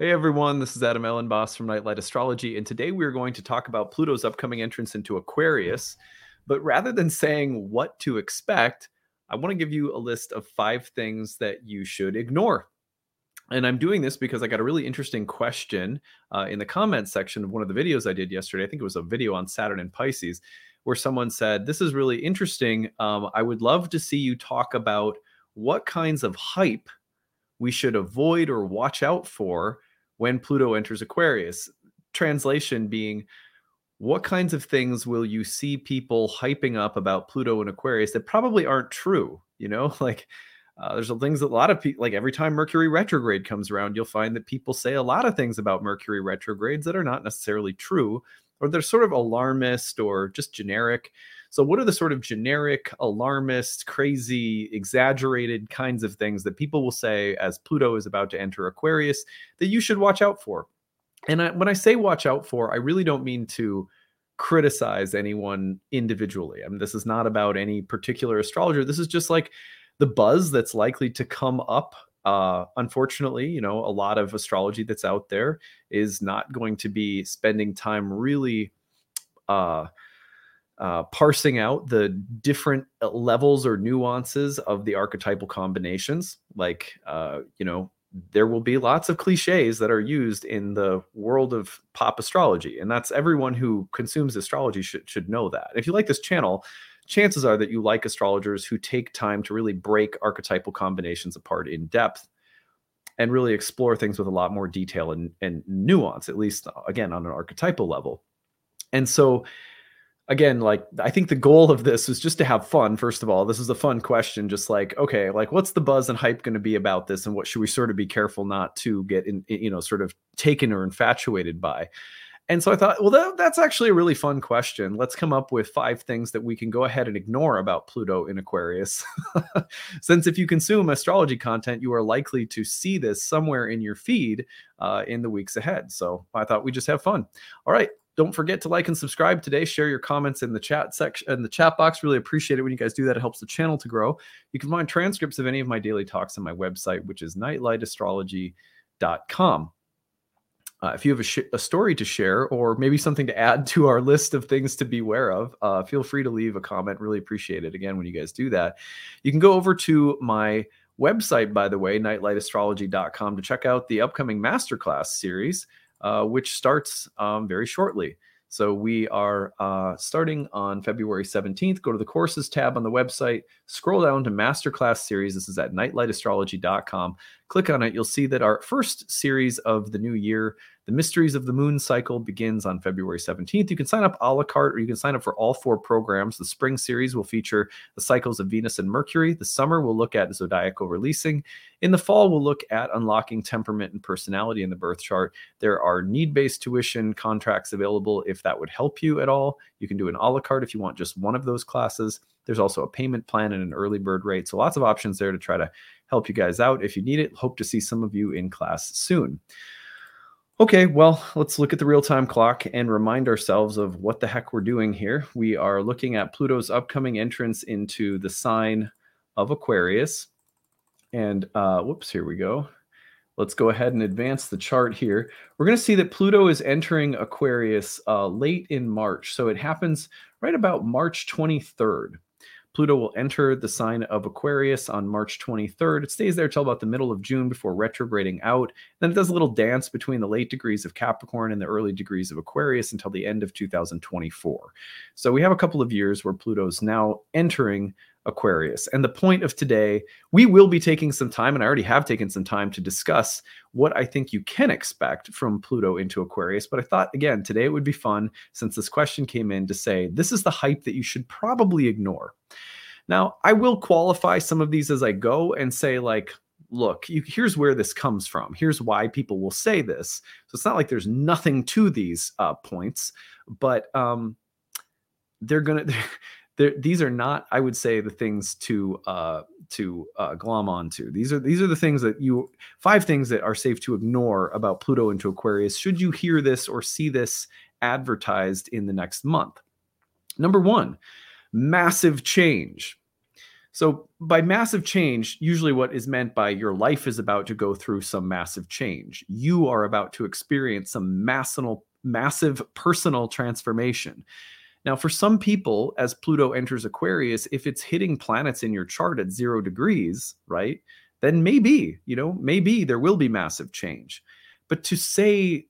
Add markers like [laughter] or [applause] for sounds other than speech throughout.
Hey everyone, this is Adam Elenbaas from Nightlight Astrology, and today we're going to talk about Pluto's upcoming entrance into Aquarius. But rather than saying what to expect, I want to give you a list of five things that you should ignore. And I'm doing this because I got a really interesting question uh, in the comments section of one of the videos I did yesterday. I think it was a video on Saturn and Pisces, where someone said, This is really interesting. Um, I would love to see you talk about what kinds of hype we should avoid or watch out for when Pluto enters Aquarius. Translation being, what kinds of things will you see people hyping up about Pluto and Aquarius that probably aren't true? You know, [laughs] like uh, there's things that a lot of people like every time Mercury retrograde comes around, you'll find that people say a lot of things about Mercury retrogrades that are not necessarily true, or they're sort of alarmist or just generic. So, what are the sort of generic, alarmist, crazy, exaggerated kinds of things that people will say as Pluto is about to enter Aquarius that you should watch out for? And I, when I say watch out for, I really don't mean to criticize anyone individually. I mean, this is not about any particular astrologer. This is just like the buzz that's likely to come up. Uh, unfortunately, you know, a lot of astrology that's out there is not going to be spending time really uh, uh, parsing out the different uh, levels or nuances of the archetypal combinations. Like, uh, you know, there will be lots of cliches that are used in the world of pop astrology, and that's everyone who consumes astrology should should know that. If you like this channel, chances are that you like astrologers who take time to really break archetypal combinations apart in depth and really explore things with a lot more detail and, and nuance, at least again on an archetypal level. And so again, like I think the goal of this is just to have fun. First of all, this is a fun question. Just like, okay, like what's the buzz and hype going to be about this, and what should we sort of be careful not to get in, you know, sort of taken or infatuated by. And so I thought, well, that, that's actually a really fun question. Let's come up with five things that we can go ahead and ignore about Pluto in Aquarius. [laughs] Since if you consume astrology content, you are likely to see this somewhere in your feed uh, in the weeks ahead. So I thought we just have fun. All right, don't forget to like and subscribe today. Share your comments in the chat section in the chat box. Really appreciate it when you guys do that. It helps the channel to grow. You can find transcripts of any of my daily talks on my website, which is nightlightastrology.com. Uh, if you have a, sh- a, story to share or maybe something to add to our list of things to beware of, uh, feel free to leave a comment. Really appreciate it. Again, when you guys do that, you can go over to my website, by the way, nightlightastrology.com, to check out the upcoming masterclass series uh, which starts um, very shortly. So we are uh, starting on February 17th. Go to the courses tab on the website, scroll down to masterclass series. This is at nightlightastrology.com. Click on it. You'll see that our first series of the new year the Mysteries of the Moon cycle begins on February 17th. You can sign up a la carte or you can sign up for all four programs. The spring series will feature the cycles of Venus and Mercury. The summer will look at zodiacal releasing. In the fall, we'll look at unlocking temperament and personality in the birth chart. There are need based tuition contracts available if that would help you at all. You can do an a la carte if you want just one of those classes. There's also a payment plan and an early bird rate. So lots of options there to try to help you guys out if you need it. Hope to see some of you in class soon. Okay, well, let's look at the real time clock and remind ourselves of what the heck we're doing here. We are looking at Pluto's upcoming entrance into the sign of Aquarius. And uh, whoops, here we go. Let's go ahead and advance the chart here. We're going to see that Pluto is entering Aquarius uh, late in March. So it happens right about March 23rd. Pluto will enter the sign of Aquarius on March 23rd. It stays there till about the middle of June before retrograding out. Then it does a little dance between the late degrees of Capricorn and the early degrees of Aquarius until the end of 2024. So we have a couple of years where Pluto's now entering Aquarius. And the point of today, we will be taking some time, and I already have taken some time to discuss what I think you can expect from Pluto into Aquarius. But I thought, again, today it would be fun since this question came in to say this is the hype that you should probably ignore. Now, I will qualify some of these as I go and say, like, look, you, here's where this comes from. Here's why people will say this. So it's not like there's nothing to these uh, points, but um, they're gonna [laughs] these are not i would say the things to uh to uh, glom onto these are these are the things that you five things that are safe to ignore about pluto into aquarius should you hear this or see this advertised in the next month number one massive change So, by massive change, usually what is meant by your life is about to go through some massive change. You are about to experience some massive, massive personal transformation. Now, for some people, as Pluto enters Aquarius, if it's hitting planets in your chart at zero degrees, right, then maybe, you know, maybe there will be massive change. But to say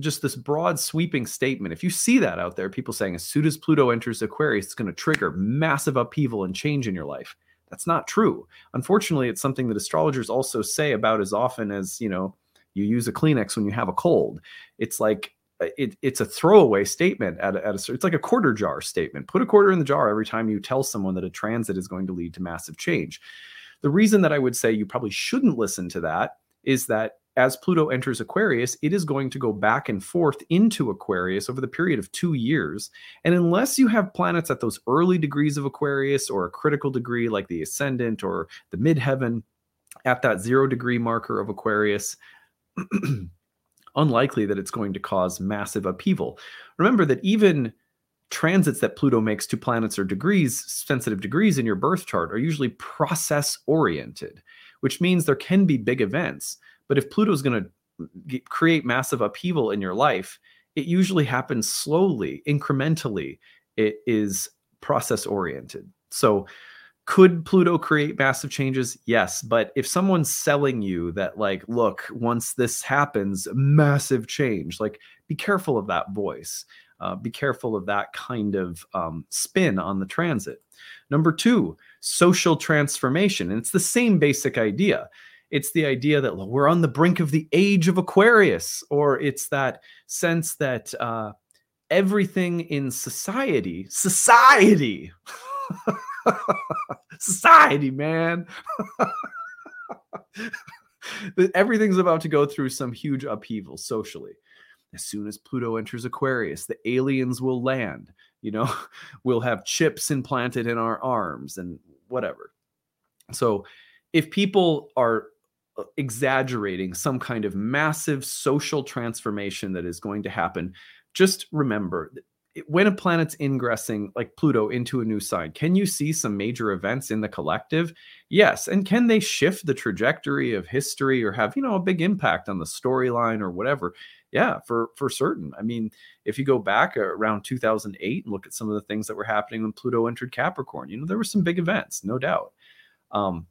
just this broad sweeping statement, if you see that out there, people saying as soon as Pluto enters Aquarius, it's going to trigger massive upheaval and change in your life. That's not true. Unfortunately, it's something that astrologers also say about as often as, you know, you use a Kleenex when you have a cold. It's like uh, it, it's a throwaway statement at a, at a it's like a quarter jar statement. Put a quarter in the jar every time you tell someone that a transit is going to lead to massive change. The reason that I would say you probably shouldn't listen to that is that as Pluto enters Aquarius, it is going to go back and forth into Aquarius over the period of two years. And unless you have planets at those early degrees of Aquarius or a critical degree like the ascendant or the midheaven at that zero degree marker of Aquarius, [clears throat] unlikely that it's going to cause massive upheaval. Remember that even transits that Pluto makes to planets or degrees, sensitive degrees in your birth chart, are usually process oriented, which means there can be big events but if Pluto is going to create massive upheaval in your life, it usually happens slowly, incrementally. It is process oriented. So, could Pluto create massive changes? Yes. But if someone's selling you that, like, look, once this happens, massive change, like, be careful of that voice. Uh, be careful of that kind of um, spin on the transit. Number two, social transformation. And it's the same basic idea it's the idea that we're on the brink of the age of Aquarius, or it's that sense that uh, everything in society, society, [laughs] society, man, [laughs] everything's about to go through some huge upheaval socially. As soon as Pluto enters Aquarius, the aliens will land. You know, [laughs] we'll have chips implanted in our arms and whatever. So, if people are exaggerating some kind of massive social transformation that is going to happen, just remember when a planet's ingressing like Pluto into a new sign, can you see some major events in the collective? Yes. And can they shift the trajectory of history or have, you know, a big impact on the storyline or whatever? Yeah, for for certain. I mean, if you go back around 2008 and look at some of the things that were happening when Pluto entered Capricorn, you know, there were some big events, no doubt. Um,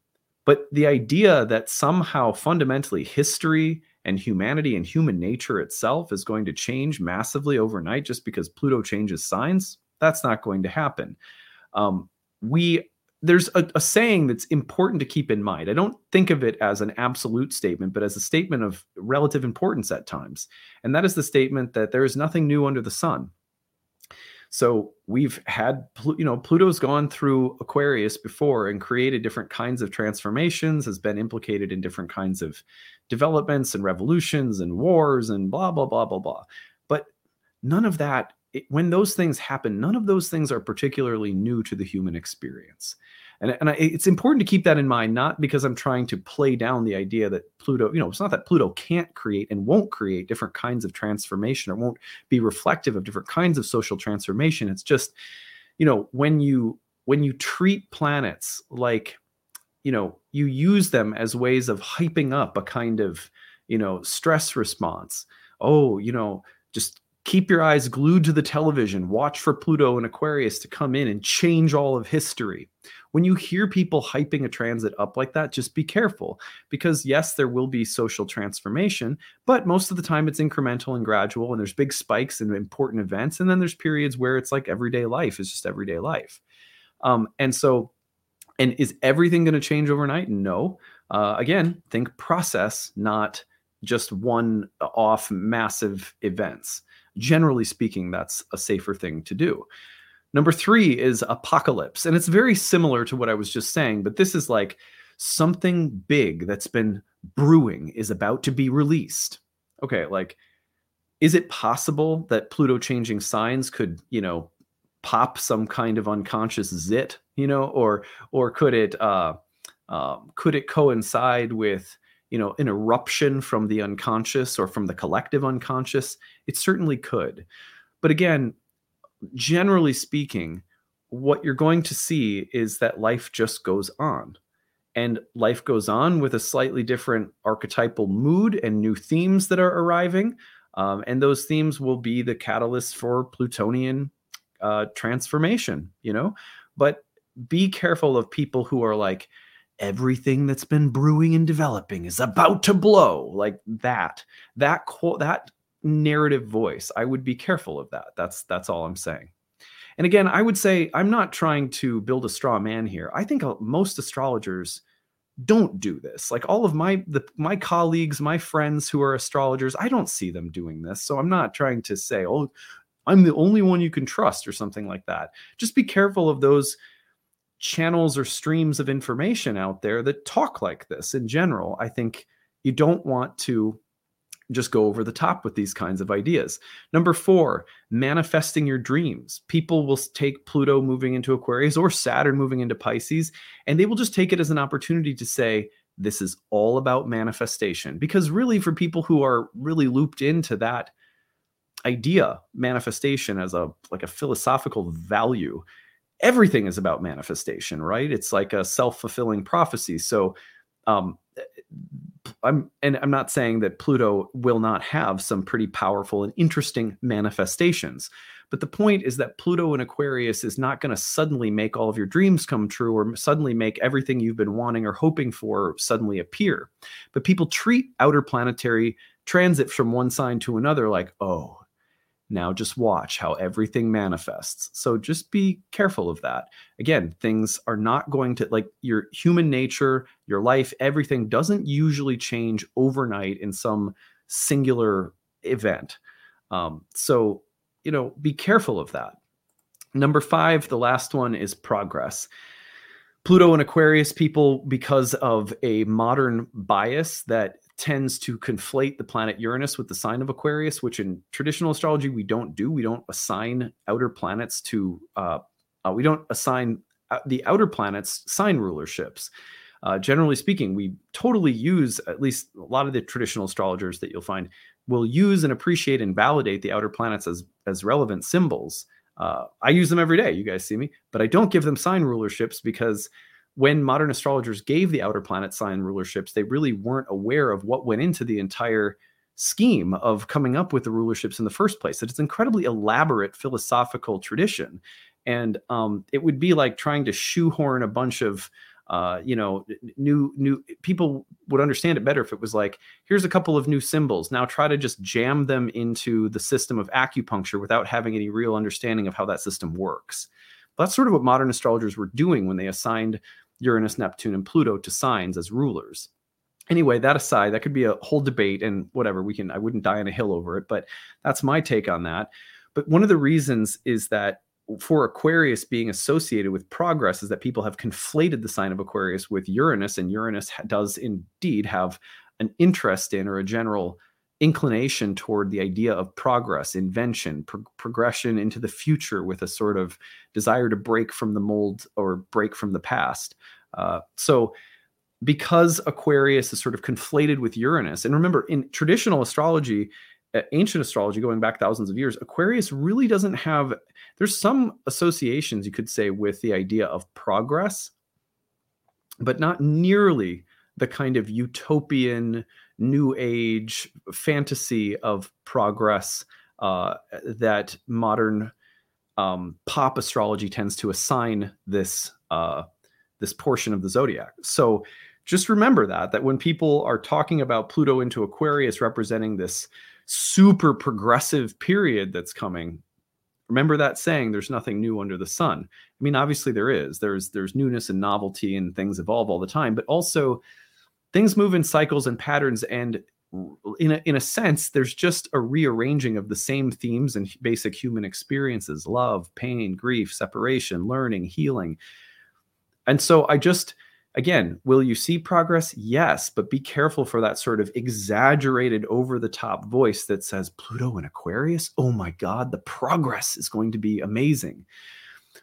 but the idea that somehow fundamentally history and humanity and human nature itself is going to change massively overnight just because Pluto changes signs, that's not going to happen. Um, we there's a, a, saying that's important to keep in mind. I don't think of it as an absolute statement, but as a statement of relative importance at times. And that is the statement that there is nothing new under the sun. So we've had, you know, Pluto's gone through Aquarius before and created different kinds of transformations, has been implicated in different kinds of developments and revolutions and wars and blah, blah, blah, blah, blah. But none of that, it, when those things happen, none of those things are particularly new to the human experience. And, and I, it's important to keep that in mind, not because I'm trying to play down the idea that Pluto, you know, it's not that Pluto can't create and won't create different kinds of transformation or won't be reflective of different kinds of social transformation. It's just, you know, when you when you treat planets like, you know, you use them as ways of hyping up a kind of, you know, stress response. Oh, you know, just keep your eyes glued to the television, watch for Pluto and Aquarius to come in and change all of history when you hear people hyping a transit up like that, just be careful because, yes, there will be social transformation, but most of the time it's incremental and gradual, and there's big spikes and important events. And then there's periods where it's like everyday life is just everyday life. Um, and so, and is everything going to change overnight? No. Uh, again, think process, not just one off massive events. Generally speaking, that's a safer thing to do. Number three is apocalypse. And it's very similar to what I was just saying, but this is like something big that's been brewing is about to be released. Okay, like, is it possible that Pluto changing signs could, you know, pop some kind of unconscious zit, you know, or or could it uh, uh, could it coincide with you know an eruption from the unconscious or from the collective unconscious? It certainly could. But again, generally speaking, what you're going to see is that life just goes on. And life goes on with a slightly different archetypal mood and new themes that are arriving. Um, and those themes will be the catalyst for Plutonian uh, transformation, you know? But be careful of people who are like, everything that's been brewing and developing is about to blow like that that quote that narrative voice i would be careful of that. That's that's all i'm saying. And again i would say i'm not trying to build a straw man here. I think most astrologers don't do this. Like all of my the my colleagues my friends who are astrologers i don't see them doing this. So i'm not trying to say oh i'm the only one you can trust or something like that. Just be careful of those channels or streams of information out there that talk like this in general. I think you don't want to just go over the top with these kinds of ideas. Number four, manifesting your dreams. People will take Pluto moving into Aquarius or Saturn moving into Pisces, and they will just take it as an opportunity to say, this is all about manifestation. Because really, for people who are really looped into that idea, manifestation as a like a philosophical value, everything is about manifestation, right? It's like a self-fulfilling prophecy. So um I'm and I'm not saying that Pluto will not have some pretty powerful and interesting manifestations. But the point is that Pluto in Aquarius is not going to suddenly make all of your dreams come true or suddenly make everything you've been wanting or hoping for suddenly appear. But people treat outer planetary transit from one sign to another like, oh, now just watch how everything manifests. So just be careful of that. Again, things are not going to like your human nature, your life, everything doesn't usually change overnight in some singular event. Um, so, you know, be careful of that. Number five, the last one is progress. Pluto and Aquarius people, because of a modern bias that tends to conflate the planet Uranus with the sign of Aquarius, which in traditional astrology we don't do. We don't assign outer planets to, uh, uh, we don't assign uh, the outer planets sign rulerships. Uh, generally speaking, we totally use, at least a lot of the traditional astrologers that you'll find will use and appreciate and validate the outer planets as, as relevant symbols. Uh, I use them every day. You guys see me, but I don't give them sign rulerships because when modern astrologers gave the outer planet sign rulerships, they really weren't aware of what went into the entire scheme of coming up with the rulerships in the first place. That it's incredibly elaborate philosophical tradition, and um, it would be like trying to shoehorn a bunch of uh, you know, new new people would understand it better if it was like, here's a couple of new symbols. Now try to just jam them into the system of acupuncture without having any real understanding of how that system works. That's sort of what modern astrologers were doing when they assigned Uranus, Neptune, and Pluto to signs as rulers. Anyway, that aside, that could be a whole debate and whatever. We can, I wouldn't die on a hill over it, but that's my take on that. But one of the reasons is that for Aquarius being associated with progress is that people have conflated the sign of Aquarius with Uranus, and Uranus does indeed have an interest in or a general inclination toward the idea of progress, invention, pro- progression into the future with a sort of desire to break from the mold or break from the past. Uh, so, because Aquarius is sort of conflated with Uranus, and remember, in traditional astrology, ancient astrology going back thousands of years, Aquarius really doesn't have, there's some associations you could say with the idea of progress, but not nearly the kind of utopian new age fantasy of progress uh, that modern um, pop astrology tends to assign this uh, this portion of the zodiac. So just remember that that when people are talking about Pluto into Aquarius representing this super progressive period that's coming, remember that saying there's nothing new under the sun. I mean obviously there is. There's there's newness and novelty and things evolve all the time, but also things move in cycles and patterns and in a, in a sense there's just a rearranging of the same themes and basic human experiences love pain grief separation learning healing. And so i just again will you see progress? Yes but be careful for that sort of exaggerated over the top voice that says pluto in aquarius? Oh my god the progress is going to be amazing.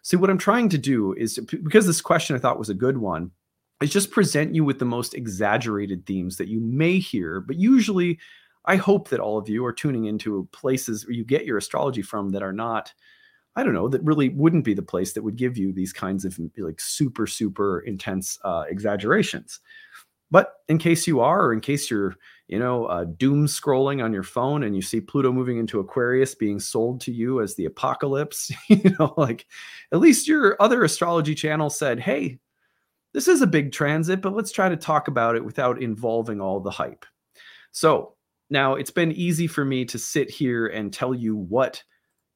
See what i'm trying to do is because this question i thought was a good one is just present you with the most exaggerated themes that you may hear, but usually I hope that all of you are tuning into places where you get your astrology from that are not, I don't know, that really wouldn't be the place that would give you these kinds of like super, super intense uh, exaggerations. But in case you are, or in case you're, you know, uh, doom scrolling on your phone and you see Pluto moving into Aquarius being sold to you as the apocalypse, [laughs] you know, like at least your other astrology channel said, hey, this is a big transit, but let's try to talk about it without involving all the hype. So now it's been easy for me to sit here and tell you what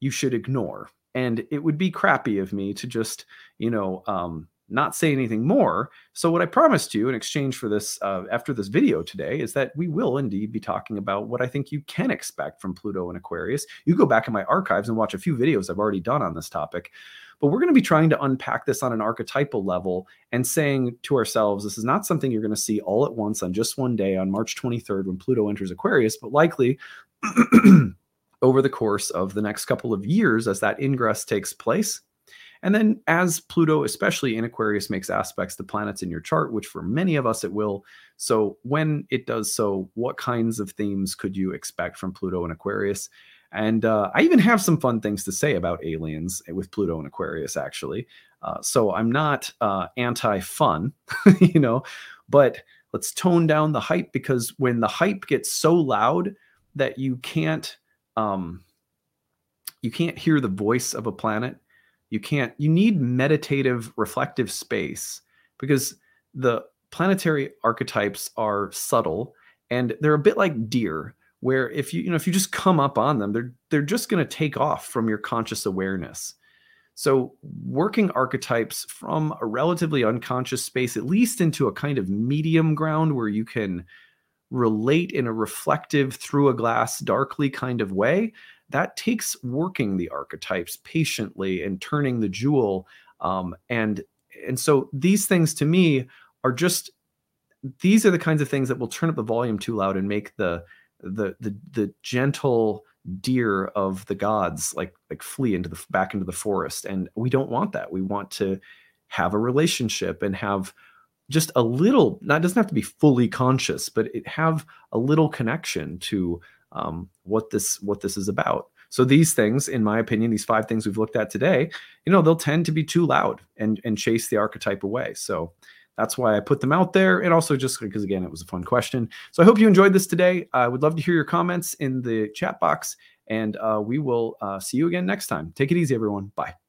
you should ignore. And it would be crappy of me to just, you know, um, not say anything more. So what I promised you in exchange for this uh, after this video today is that we will indeed be talking about what I think you can expect from Pluto and Aquarius. You go back in my archives and watch a few videos I've already done on this topic. But we're going to be trying to unpack this on an archetypal level and saying to ourselves, this is not something you're going to see all at once on just one day on March 23rd when Pluto enters Aquarius, but likely [clears throat] over the course of the next couple of years as that ingress takes place and then as Pluto, especially in Aquarius, makes aspects to planets in your chart, which for many of us it will. So when it does so, what kinds of themes could you expect from Pluto and Aquarius? And uh, I even have some fun things to say about aliens with Pluto and Aquarius, actually. Uh, so I'm not uh, anti fun, [laughs] you know, but let's tone down the hype because when the hype gets so loud that you can't um, you can't hear the voice of a planet you can't, you need meditative, reflective space because the planetary archetypes are subtle and they're a bit like deer where if you you know if you just come up on them they're they're just going to take off from your conscious awareness. So working archetypes from a relatively unconscious space at least into a kind of medium ground where you can relate in a reflective through a glass darkly kind of way that takes working the archetypes patiently and turning the jewel um, and and so these things to me are just these are the kinds of things that will turn up the volume too loud and make the the the, the gentle deer of the gods like like flee into the back into the forest and we don't want that we want to have a relationship and have just a little not doesn't have to be fully conscious but it have a little connection to um, what this what this is about. So these things, in my opinion, these five things we've looked at today, you know, they'll tend to be too loud and and chase the archetype away. So that's why I put them out there, and also just because again, it was a fun question. So I hope you enjoyed this today. I would love to hear your comments in the chat box, and uh, we will uh, see you again next time. Take it easy, everyone. Bye.